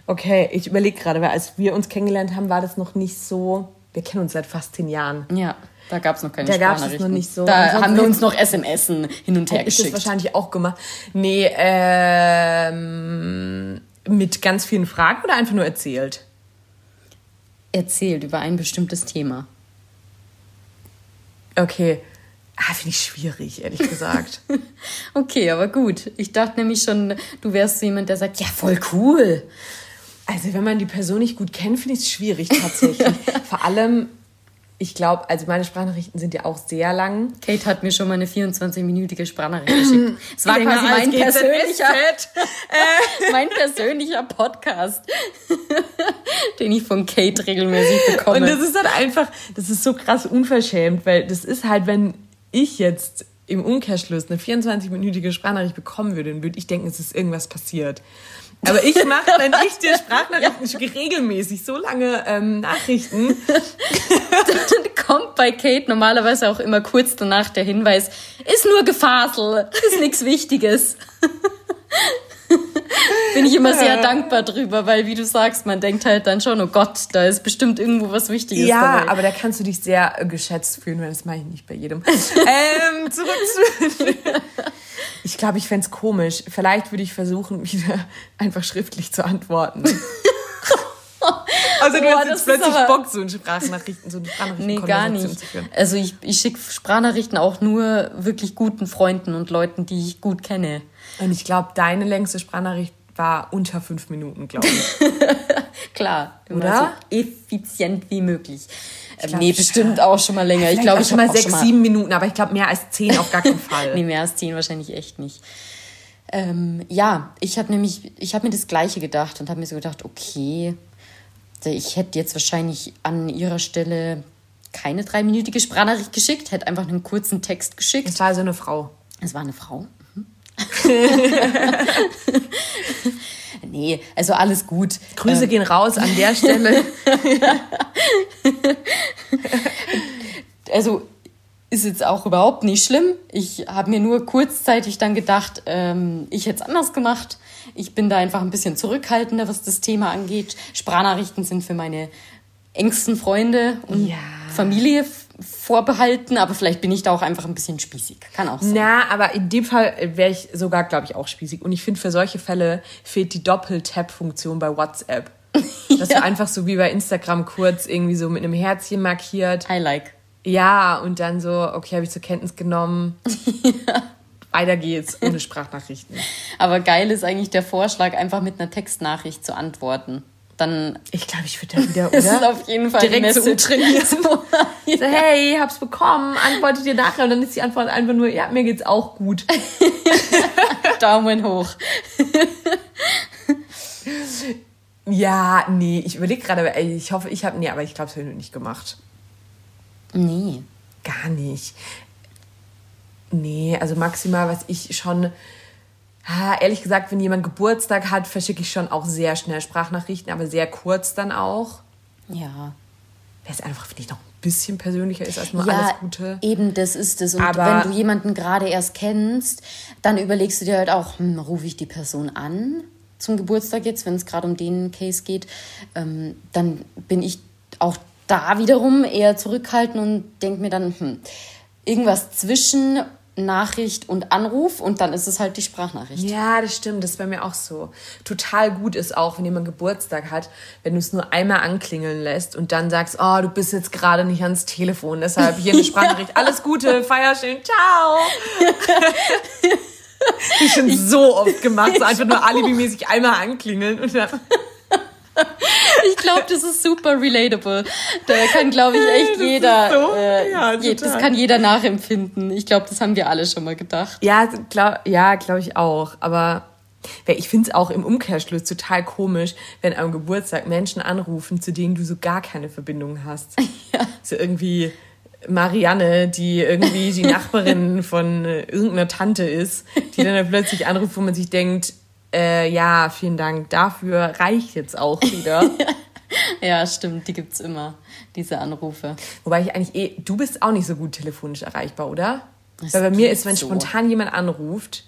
Okay, ich überlege gerade, weil als wir uns kennengelernt haben, war das noch nicht so. Wir kennen uns seit fast zehn Jahren. Ja. Da gab es noch keine Da gab es noch nicht so. Da Ansonsten haben wir uns noch SMS hin und her Hätte ich das geschickt. wahrscheinlich auch gemacht. Nee, ähm, mit ganz vielen Fragen oder einfach nur erzählt? Erzählt über ein bestimmtes Thema. Okay. Ah, finde ich schwierig, ehrlich gesagt. Okay, aber gut. Ich dachte nämlich schon, du wärst so jemand, der sagt, ja, voll cool. Also, wenn man die Person nicht gut kennt, finde ich es schwierig tatsächlich. Vor allem, ich glaube, also meine Sprachnachrichten sind ja auch sehr lang. Kate hat mir schon mal eine 24-minütige Sprachnachricht geschickt. Es war quasi mein persönlicher, mein persönlicher Podcast, den ich von Kate regelmäßig bekomme. Und das ist halt einfach, das ist so krass unverschämt, weil das ist halt, wenn ich jetzt im Umkehrschluss eine 24-minütige Sprachnachricht bekommen würde, dann würde ich denken, es ist irgendwas passiert. Aber ich mache, wenn ich dir Sprachnachrichten schicke, regelmäßig so lange ähm, Nachrichten. Dann kommt bei Kate normalerweise auch immer kurz danach der Hinweis, ist nur Gefasel, ist nichts Wichtiges. Bin ich immer sehr dankbar drüber, weil wie du sagst, man denkt halt dann schon, oh Gott, da ist bestimmt irgendwo was Wichtiges Ja, dabei. aber da kannst du dich sehr äh, geschätzt fühlen, weil das mache ich nicht bei jedem. ähm, zurück zu. Ich glaube, ich fänd's komisch. Vielleicht würde ich versuchen, wieder einfach schriftlich zu antworten. Also du Boah, hast jetzt plötzlich aber- Bock, so eine Sprachnachrichten, so eine Sprachnachrichten Nee, gar nicht. Also ich, ich schicke Sprachnachrichten auch nur wirklich guten Freunden und Leuten, die ich gut kenne. Und ich glaube, deine längste Sprachnachricht war unter fünf Minuten, glaube ich. Klar, immer Oder? so effizient wie möglich. Ähm, glaub, nee, ich- bestimmt auch schon mal länger. Ich glaube, ich schon mal sechs, sieben Minuten, aber ich glaube, mehr als zehn auf gar keinen Fall. Nee, mehr als zehn wahrscheinlich echt nicht. Ähm, ja, ich habe nämlich, ich habe mir das Gleiche gedacht und habe mir so gedacht, okay, ich hätte jetzt wahrscheinlich an ihrer Stelle keine dreiminütige Sprachnachricht geschickt, hätte einfach einen kurzen Text geschickt. Es war so eine Frau. Es war eine Frau. Mhm. nee, also alles gut. Grüße Ähm, gehen raus an der Stelle. also ist jetzt auch überhaupt nicht schlimm. Ich habe mir nur kurzzeitig dann gedacht, ähm, ich hätte es anders gemacht. Ich bin da einfach ein bisschen zurückhaltender, was das Thema angeht. Sprachnachrichten sind für meine engsten Freunde und Ja. Familie vorbehalten, aber vielleicht bin ich da auch einfach ein bisschen spießig. Kann auch sein. Na, aber in dem Fall wäre ich sogar, glaube ich, auch spießig. Und ich finde, für solche Fälle fehlt die Doppel-Tap-Funktion bei WhatsApp. Dass du einfach so wie bei Instagram kurz irgendwie so mit einem Herzchen markiert. I like. Ja, und dann so, okay, habe ich zur Kenntnis genommen. Weiter geht's, ohne Sprachnachrichten. Aber geil ist eigentlich der Vorschlag, einfach mit einer Textnachricht zu antworten. Dann Ich glaube, ich würde da wieder, ist es oder? auf jeden Fall Direkt Message. trainieren. So, So, hey, hab's bekommen, antwortet dir nachher. Und dann ist die Antwort einfach nur, ja, mir geht's auch gut. Daumen hoch. Ja, nee, ich überlege gerade, aber ey, ich hoffe, ich habe, nee, aber ich glaube, das habe ich nicht gemacht. Nee. Gar nicht. Nee, also maximal, was ich schon. Ehrlich gesagt, wenn jemand Geburtstag hat, verschicke ich schon auch sehr schnell Sprachnachrichten, aber sehr kurz dann auch. Ja. Weil es einfach, finde ich, noch ein bisschen persönlicher ist als nur Ja, alles Gute. eben, das ist es. Und Aber- wenn du jemanden gerade erst kennst, dann überlegst du dir halt auch, hm, rufe ich die Person an zum Geburtstag jetzt, wenn es gerade um den Case geht, ähm, dann bin ich auch da wiederum eher zurückhaltend und denke mir dann, hm, irgendwas zwischen Nachricht und Anruf und dann ist es halt die Sprachnachricht. Ja, das stimmt, das ist bei mir auch so. Total gut ist auch, wenn jemand Geburtstag hat, wenn du es nur einmal anklingeln lässt und dann sagst, oh, du bist jetzt gerade nicht ans Telefon, deshalb hier eine Sprachnachricht. Alles Gute, feier schön, ciao. ich schon so oft gemacht, so einfach nur alibimäßig einmal anklingeln und dann, Ich glaube, das ist super relatable. Da kann, glaube ich, echt ist jeder, so- äh, ja, je, das kann jeder nachempfinden. Ich glaube, das haben wir alle schon mal gedacht. Ja, glaub, ja, glaube ich auch. Aber ich finde es auch im Umkehrschluss total komisch, wenn am Geburtstag Menschen anrufen, zu denen du so gar keine Verbindung hast. So irgendwie Marianne, die irgendwie die Nachbarin von äh, irgendeiner Tante ist, die dann plötzlich anruft, wo man sich denkt, äh, ja, vielen Dank dafür, reicht jetzt auch wieder. Ja, stimmt, die gibt's immer, diese Anrufe. Wobei ich eigentlich eh, du bist auch nicht so gut telefonisch erreichbar, oder? Das Weil bei mir ist, wenn so. spontan jemand anruft,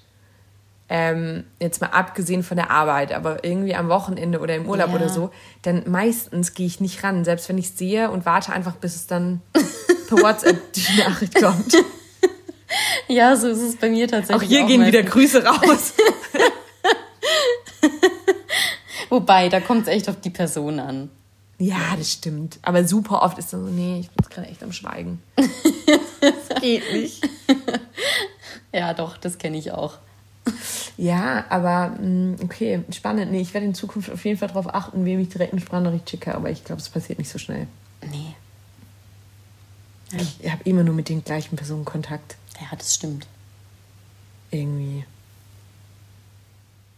ähm, jetzt mal abgesehen von der Arbeit, aber irgendwie am Wochenende oder im Urlaub Ja. oder so, dann meistens gehe ich nicht ran, selbst wenn ich sehe und warte einfach, bis es dann, per WhatsApp die Nachricht kommt. Ja, so ist es bei mir Auch tatsächlich. hier gehen wieder meistens. Grüße raus. Wobei, da kommt es echt auf die Person an. Ja, das stimmt. Aber super oft ist dann so, nee, ich bin jetzt gerade echt am Schweigen. das geht nicht. Ja, doch, das kenne ich auch. Ja, aber mh, okay, spannend. Nee, ich werde in Zukunft auf jeden Fall darauf achten, wem ich direkt eine Sprachnachricht schicke, aber ich glaube, es passiert nicht so schnell. Nee. Ich habe immer nur mit den gleichen Personen Kontakt. Ja, das stimmt. Irgendwie.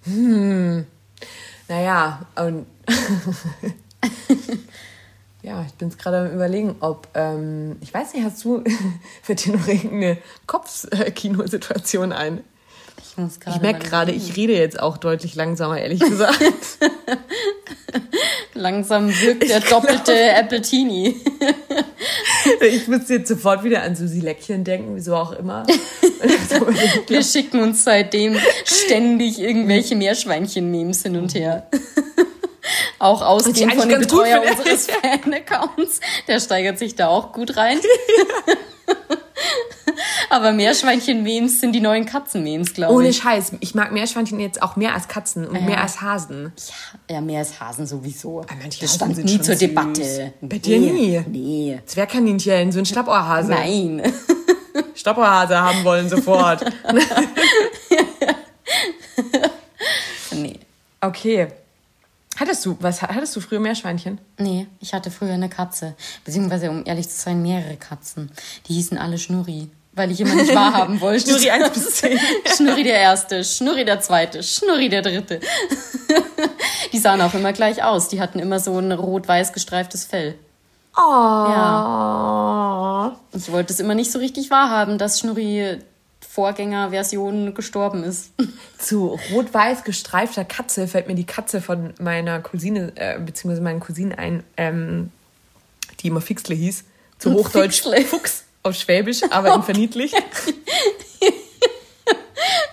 Hm. Naja, und ja, ich bin jetzt gerade am überlegen, ob, ähm, ich weiß nicht, hast du für dir noch irgendeine Kopfkinosituation ein? Ich muss gerade. Ich merke gerade, ich rede jetzt auch deutlich langsamer, ehrlich gesagt. Langsam wirkt der doppelte Appletini. ich muss jetzt sofort wieder an Susi Läckchen denken, wieso auch immer. Wir schicken uns seitdem ständig irgendwelche Meerschweinchen-Memes hin und her. Auch ausgehend von dem Betreuer unseres Fan-Accounts. Der steigert sich da auch gut rein. Aber Meerschweinchen-Memes sind die neuen Katzen-Memes, glaube Ohne ich. Scheiß, ich mag Meerschweinchen jetzt auch mehr als Katzen und Ja. mehr als Hasen. Ja, mehr als Hasen sowieso. manche das stand sind nie zur süß. Debatte. Bei dir nie? Nee. Zwergkaninchen, so ein Schlappohrhase. Nein. Stopperhase haben wollen sofort. nee. okay. Hattest du, was hattest du früher Meerschweinchen? Nee, ich hatte früher eine Katze. Beziehungsweise, um ehrlich zu sein, mehrere Katzen. Die hießen alle Schnurri. Weil ich immer nicht wahrhaben wollte. Schnurri 1 bis 10. Schnurri der Erste, Schnurri der Zweite, Schnurri der Dritte. Die sahen auch immer gleich aus. Die hatten immer so ein rot-weiß gestreiftes Fell. Oh. Ja. Ich wollte es immer nicht so richtig wahrhaben, dass Schnurri Vorgängerversion gestorben ist. Zu rot-weiß gestreifter Katze fällt mir die Katze von meiner Cousine, äh, beziehungsweise meinen Cousinen ein, ähm, die immer Fixle hieß. Zu Hochdeutsch Fixle. Fuchs auf Schwäbisch, aber in verniedlicht.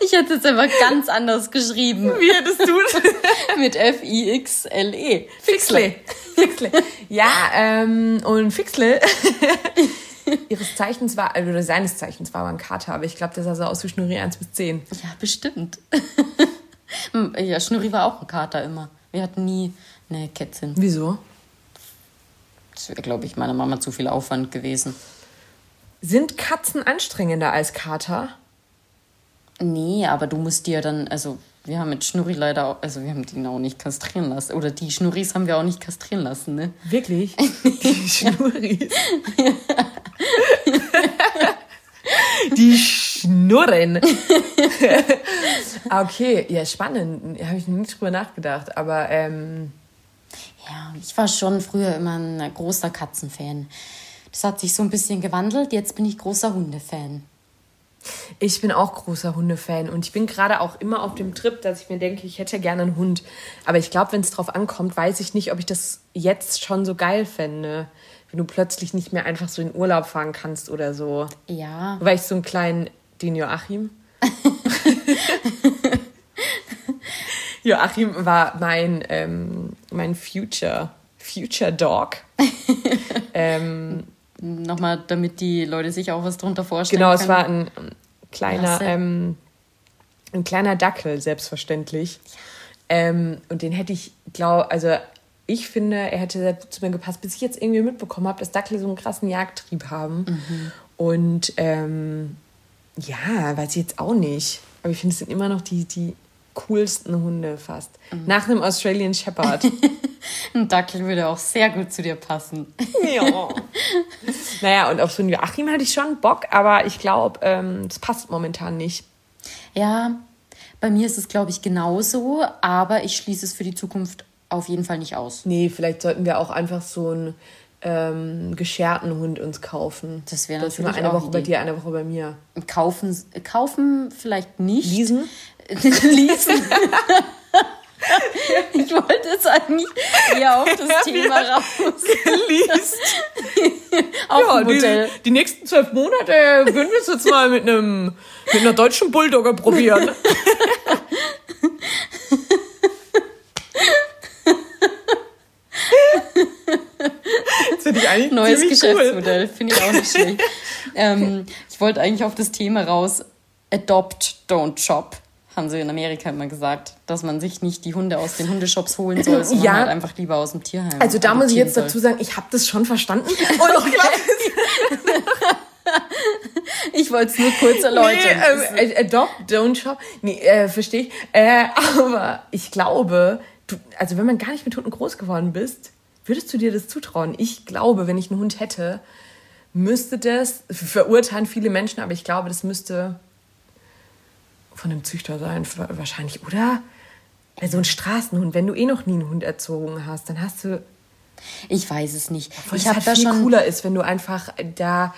Ich hätte es einfach ganz anders geschrieben. Wie hättest du das? Mit F-I-X-L-E. Fixle. Fixle. Ja, ähm, und Fixle ihres Zeichens war, also oder seines Zeichens war ein Kater, aber ich glaube, der sah so aus wie Schnurri 1 bis 10. Ja, bestimmt. ja, Schnurri war auch ein Kater immer. Wir hatten nie eine Kätzin. Wieso? Das wäre, glaube ich, meiner Mama zu viel Aufwand gewesen. Sind Katzen anstrengender als Kater? Nee, aber du musst dir dann, also wir haben mit Schnurri leider, auch, also wir haben den auch nicht kastrieren lassen. Oder die Schnurris haben wir auch nicht kastrieren lassen, ne? Wirklich? Die Schnurris. Die Schnurren. okay, ja, spannend. Habe ich noch nicht drüber nachgedacht. Aber ähm, Ja, ich war schon früher immer ein großer Katzenfan. Das hat sich so ein bisschen gewandelt. Jetzt bin ich großer Hundefan. ich bin auch großer Hundefan. Und ich bin gerade auch immer auf dem Trip, dass ich mir denke, ich hätte gerne einen Hund. Aber ich glaube, wenn es drauf ankommt, weiß ich nicht, ob ich das jetzt schon so geil fände. Wenn du plötzlich nicht mehr einfach so in Urlaub fahren kannst oder so. Ja, Weil ich so einen kleinen, den Joachim. Joachim war mein, ähm, mein Future, Future Dog. ähm, nochmal, damit die Leute sich auch was drunter vorstellen genau, es können. war ein ähm, kleiner, ähm, ein kleiner Dackel, selbstverständlich. Ähm, und den hätte ich, glaube, also ich finde, er hätte zu mir gepasst, bis ich jetzt irgendwie mitbekommen habe, dass Dackel so einen krassen Jagdtrieb haben. Und ähm, ja, weiß ich jetzt auch nicht. Aber ich finde, es sind immer noch die, die coolsten Hunde fast. Nach einem Australian Shepherd. Ein Dackel würde auch sehr gut zu dir passen. ja. naja, und auf so einen Joachim hatte ich schon Bock, aber ich glaube, ähm, das passt momentan nicht. Ja, bei mir ist es, glaube ich, genauso, aber ich schließe es für die Zukunft auf jeden Fall nicht aus. Nee, vielleicht sollten wir auch einfach so einen ähm, gescherten Hund uns kaufen. Das wäre natürlich eine Woche bei dir, eine Woche bei mir. Kaufen, kaufen vielleicht nicht. Leasen? Leasen. ich wollte jetzt eigentlich eher auf das Thema raus. Least. Auf Ja, ein die, Modell. die nächsten zwölf Monate würden wir es jetzt mal mit einem mit einer deutschen Bulldogger probieren. Finde ich eigentlich Neues Geschäftsmodell, cool. finde ich auch nicht schlecht. ähm, ich wollte eigentlich auf das Thema raus, adopt, don't shop haben sie in Amerika immer gesagt, dass man sich nicht die Hunde aus den Hundeshops holen soll, sondern ja. halt einfach lieber aus dem Tierheim. Also da muss ich jetzt soll. dazu sagen, ich habe das schon verstanden. Und okay. ich wollte es nur kurz erläutern. Nee, ähm, adopt, don't shop. Nee, äh, verstehe ich. Äh, aber ich glaube, du, also wenn man gar nicht mit Hunden groß geworden bist, würdest du dir das zutrauen? Ich glaube, wenn ich einen Hund hätte, müsste das, verurteilen viele Menschen, aber ich glaube, das müsste von einem Züchter sein, wahrscheinlich, oder? Also ein Straßenhund, wenn du eh noch nie einen Hund erzogen hast, dann hast du. Ich weiß es nicht. Obwohl ich habe halt da viel schon cooler ist, wenn du einfach da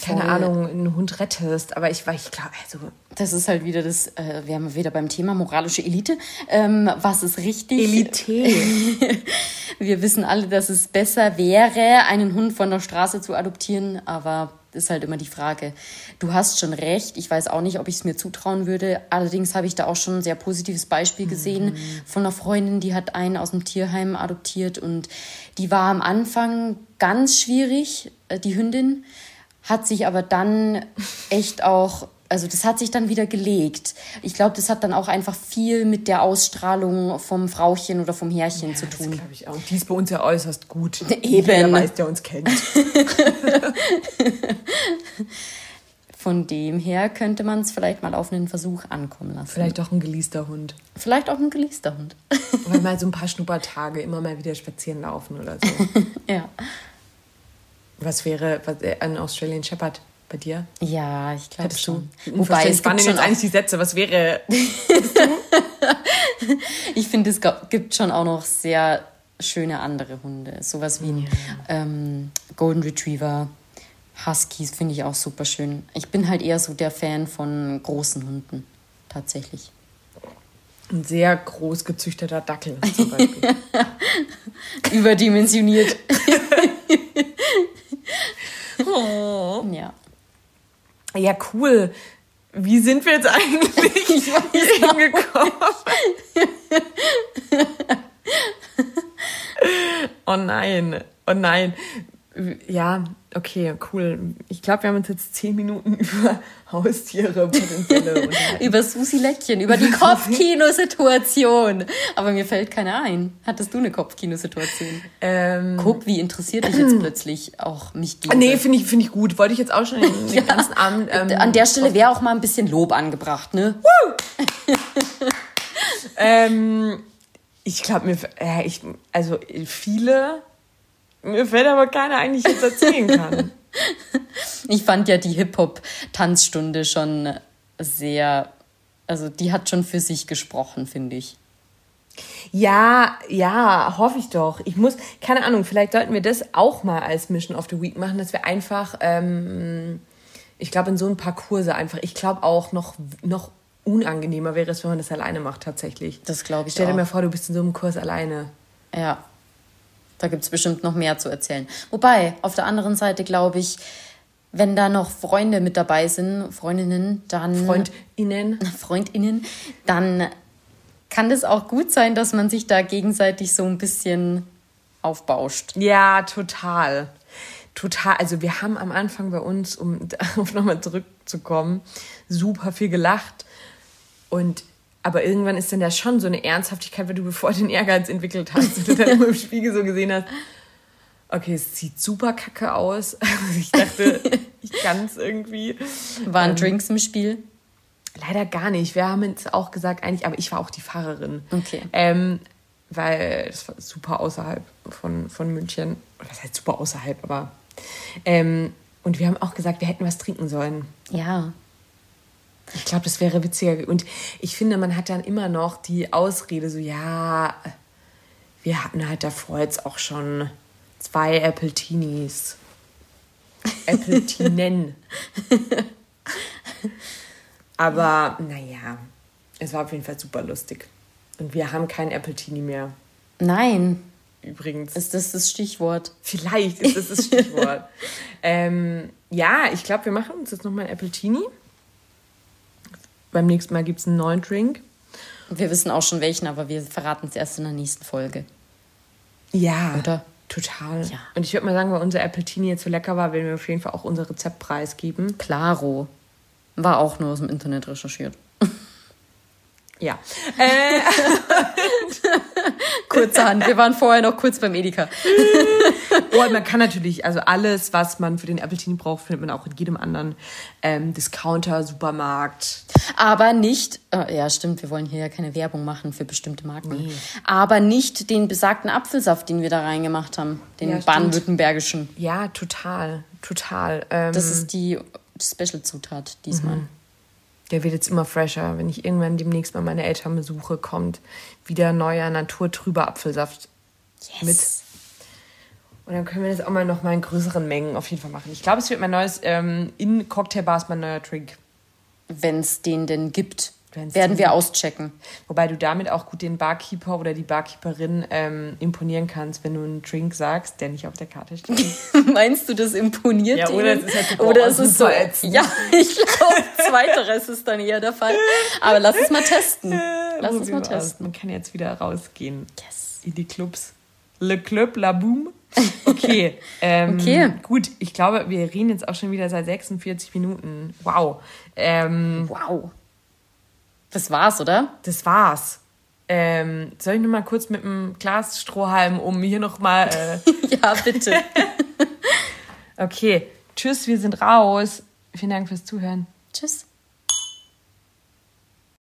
keine Ahnung, einen Hund rettest. Aber ich, ich glaube, also. Das ist halt wieder das, äh, wir haben wieder beim Thema moralische Elite. Ähm, was ist richtig? Elite. wir wissen alle, dass es besser wäre, einen Hund von der Straße zu adoptieren, aber ist halt immer die Frage. Du hast schon recht. Ich weiß auch nicht, ob ich es mir zutrauen würde. Allerdings habe ich da auch schon ein sehr positives Beispiel gesehen mhm. von einer Freundin, die hat einen aus dem Tierheim adoptiert und die war am Anfang ganz schwierig, äh, die Hündin hat sich aber dann echt auch, also das hat sich dann wieder gelegt. Ich glaube, das hat dann auch einfach viel mit der Ausstrahlung vom Frauchen oder vom Herrchen ja, zu tun. Das glaube ich auch. Die ist bei uns ja äußerst gut. Eben. Jeder weiß, der uns kennt. Von dem her könnte man es vielleicht mal auf einen Versuch ankommen lassen. Vielleicht auch ein geleaster Hund. Vielleicht auch ein geleaster Hund. Oder mal so ein paar Schnuppertage immer mal wieder spazieren laufen oder so. ja. Was wäre was, äh, ein Australian Shepherd bei dir? Ja, ich glaube schon. Du? Wobei es waren jetzt eigentlich die Sätze. Was wäre? ich finde, es gibt schon auch noch sehr schöne andere Hunde. Sowas wie ein ja. ähm, Golden Retriever, Huskies finde ich auch super schön. Ich bin halt eher so der Fan von großen Hunden, tatsächlich. Ein sehr groß gezüchteter Dackel zum Beispiel. Überdimensioniert. oh. Ja. Ja, cool. Wie sind wir jetzt eigentlich hier hingekommen? oh nein, oh nein. Ja, okay, cool. Ich glaube, wir haben uns jetzt zehn Minuten über Haustiere potenzielle Über Susi Leckchen, über die Kopfkinosituation. Aber mir fällt keiner ein. Hattest du eine Kopfkinosituation? Ähm, Guck, wie interessiert dich jetzt plötzlich auch mich die. Nee, finde ich, find ich gut. Wollte ich jetzt auch schon den, ja. ganzen Abend. Ähm, An der Stelle wäre auch mal ein bisschen Lob angebracht, ne? ähm, ich glaube, mir, äh, ich, also viele mir fällt aber keiner eigentlich jetzt erzählen kann. ich fand ja die Hip-Hop-Tanzstunde schon sehr, also die hat schon für sich gesprochen, finde ich. Ja, ja, hoffe ich doch. Ich muss, keine Ahnung, vielleicht sollten wir das auch mal als Mission of the Week machen, dass wir einfach, ähm, ich glaube, in so ein paar Kurse einfach, ich glaube auch noch, noch unangenehmer wäre es, wenn man das alleine macht, tatsächlich. Das glaube ich Stell dir auch. mal vor, du bist in so einem Kurs alleine. Ja, da gibt es bestimmt noch mehr zu erzählen. Wobei, auf der anderen Seite glaube ich, wenn da noch Freunde mit dabei sind, Freundinnen, dann. Freundinnen. Freundinnen, dann kann das auch gut sein, dass man sich da gegenseitig so ein bisschen aufbauscht. Ja, total. Total. Also wir haben am Anfang bei uns, um darauf nochmal zurückzukommen, super viel gelacht. Und aber irgendwann ist dann ja schon so eine Ernsthaftigkeit, weil du bevor den Ehrgeiz entwickelt hast und du dann immer im Spiegel so gesehen hast, okay, es sieht super kacke aus. Also ich dachte, ich kann es irgendwie. Waren ähm, Drinks im Spiel? Leider gar nicht. Wir haben jetzt auch gesagt, eigentlich, aber ich war auch die Fahrerin. Okay. Ähm, weil das war super außerhalb von, von München. Das heißt super außerhalb, aber. Ähm, und wir haben auch gesagt, wir hätten was trinken sollen. Ja. Ich glaube, das wäre witziger. Und ich finde, man hat dann immer noch die Ausrede, so, ja, wir hatten halt davor jetzt auch schon zwei Apple Teenies. Apple Teenen. Aber naja, es war auf jeden Fall super lustig. Und wir haben kein Apple Teenie mehr. Nein. Übrigens. Ist das das Stichwort? Vielleicht ist das das Stichwort. ähm, ja, ich glaube, wir machen uns jetzt nochmal ein Apple Teenie. Beim nächsten Mal gibt es einen neuen Drink. Wir wissen auch schon welchen, aber wir verraten es erst in der nächsten Folge. Ja. Oder? Total. Ja. Und ich würde mal sagen, weil unser Appletini jetzt so lecker war, werden wir auf jeden Fall auch unser Rezept preisgeben. Claro. War auch nur aus dem Internet recherchiert. Ja. Äh. Kurzerhand. Wir waren vorher noch kurz beim Edeka. oh, man kann natürlich, also alles, was man für den Appletini braucht, findet man auch in jedem anderen ähm, Discounter, Supermarkt. Aber nicht, äh, ja stimmt, wir wollen hier ja keine Werbung machen für bestimmte Marken. Nee. Aber nicht den besagten Apfelsaft, den wir da reingemacht haben. Den ja, baden-württembergischen. Ja, total. Total. Ähm, das ist die Special-Zutat diesmal. Mhm der wird jetzt immer fresher. Wenn ich irgendwann demnächst mal meine Eltern besuche, kommt wieder neuer naturtrüber Apfelsaft yes. mit. Und dann können wir das auch mal noch mal in größeren Mengen auf jeden Fall machen. Ich glaube, es wird mein neues, ähm, in Cocktailbars mein neuer Drink. Wenn es den denn gibt. Werden wir auschecken. Wobei du damit auch gut den Barkeeper oder die Barkeeperin ähm, imponieren kannst, wenn du einen Drink sagst, der nicht auf der Karte steht. Meinst du, das imponiert ja, oder ihnen? Ist halt oder ist es so? Ätzend. Ja, ich glaube, zweiteres ist dann eher der Fall. Aber lass es mal testen. Lass es mal testen. Man kann jetzt wieder rausgehen. Yes. In die Clubs. Le Club, la Boom. Okay. Ähm, okay. Gut, ich glaube, wir reden jetzt auch schon wieder seit 46 Minuten. Wow. Ähm, wow. Das war's, oder? Das war's. Ähm, soll ich noch mal kurz mit einem Glas Strohhalm um hier noch mal. Äh ja, bitte. okay. Tschüss, wir sind raus. Vielen Dank fürs Zuhören. Tschüss.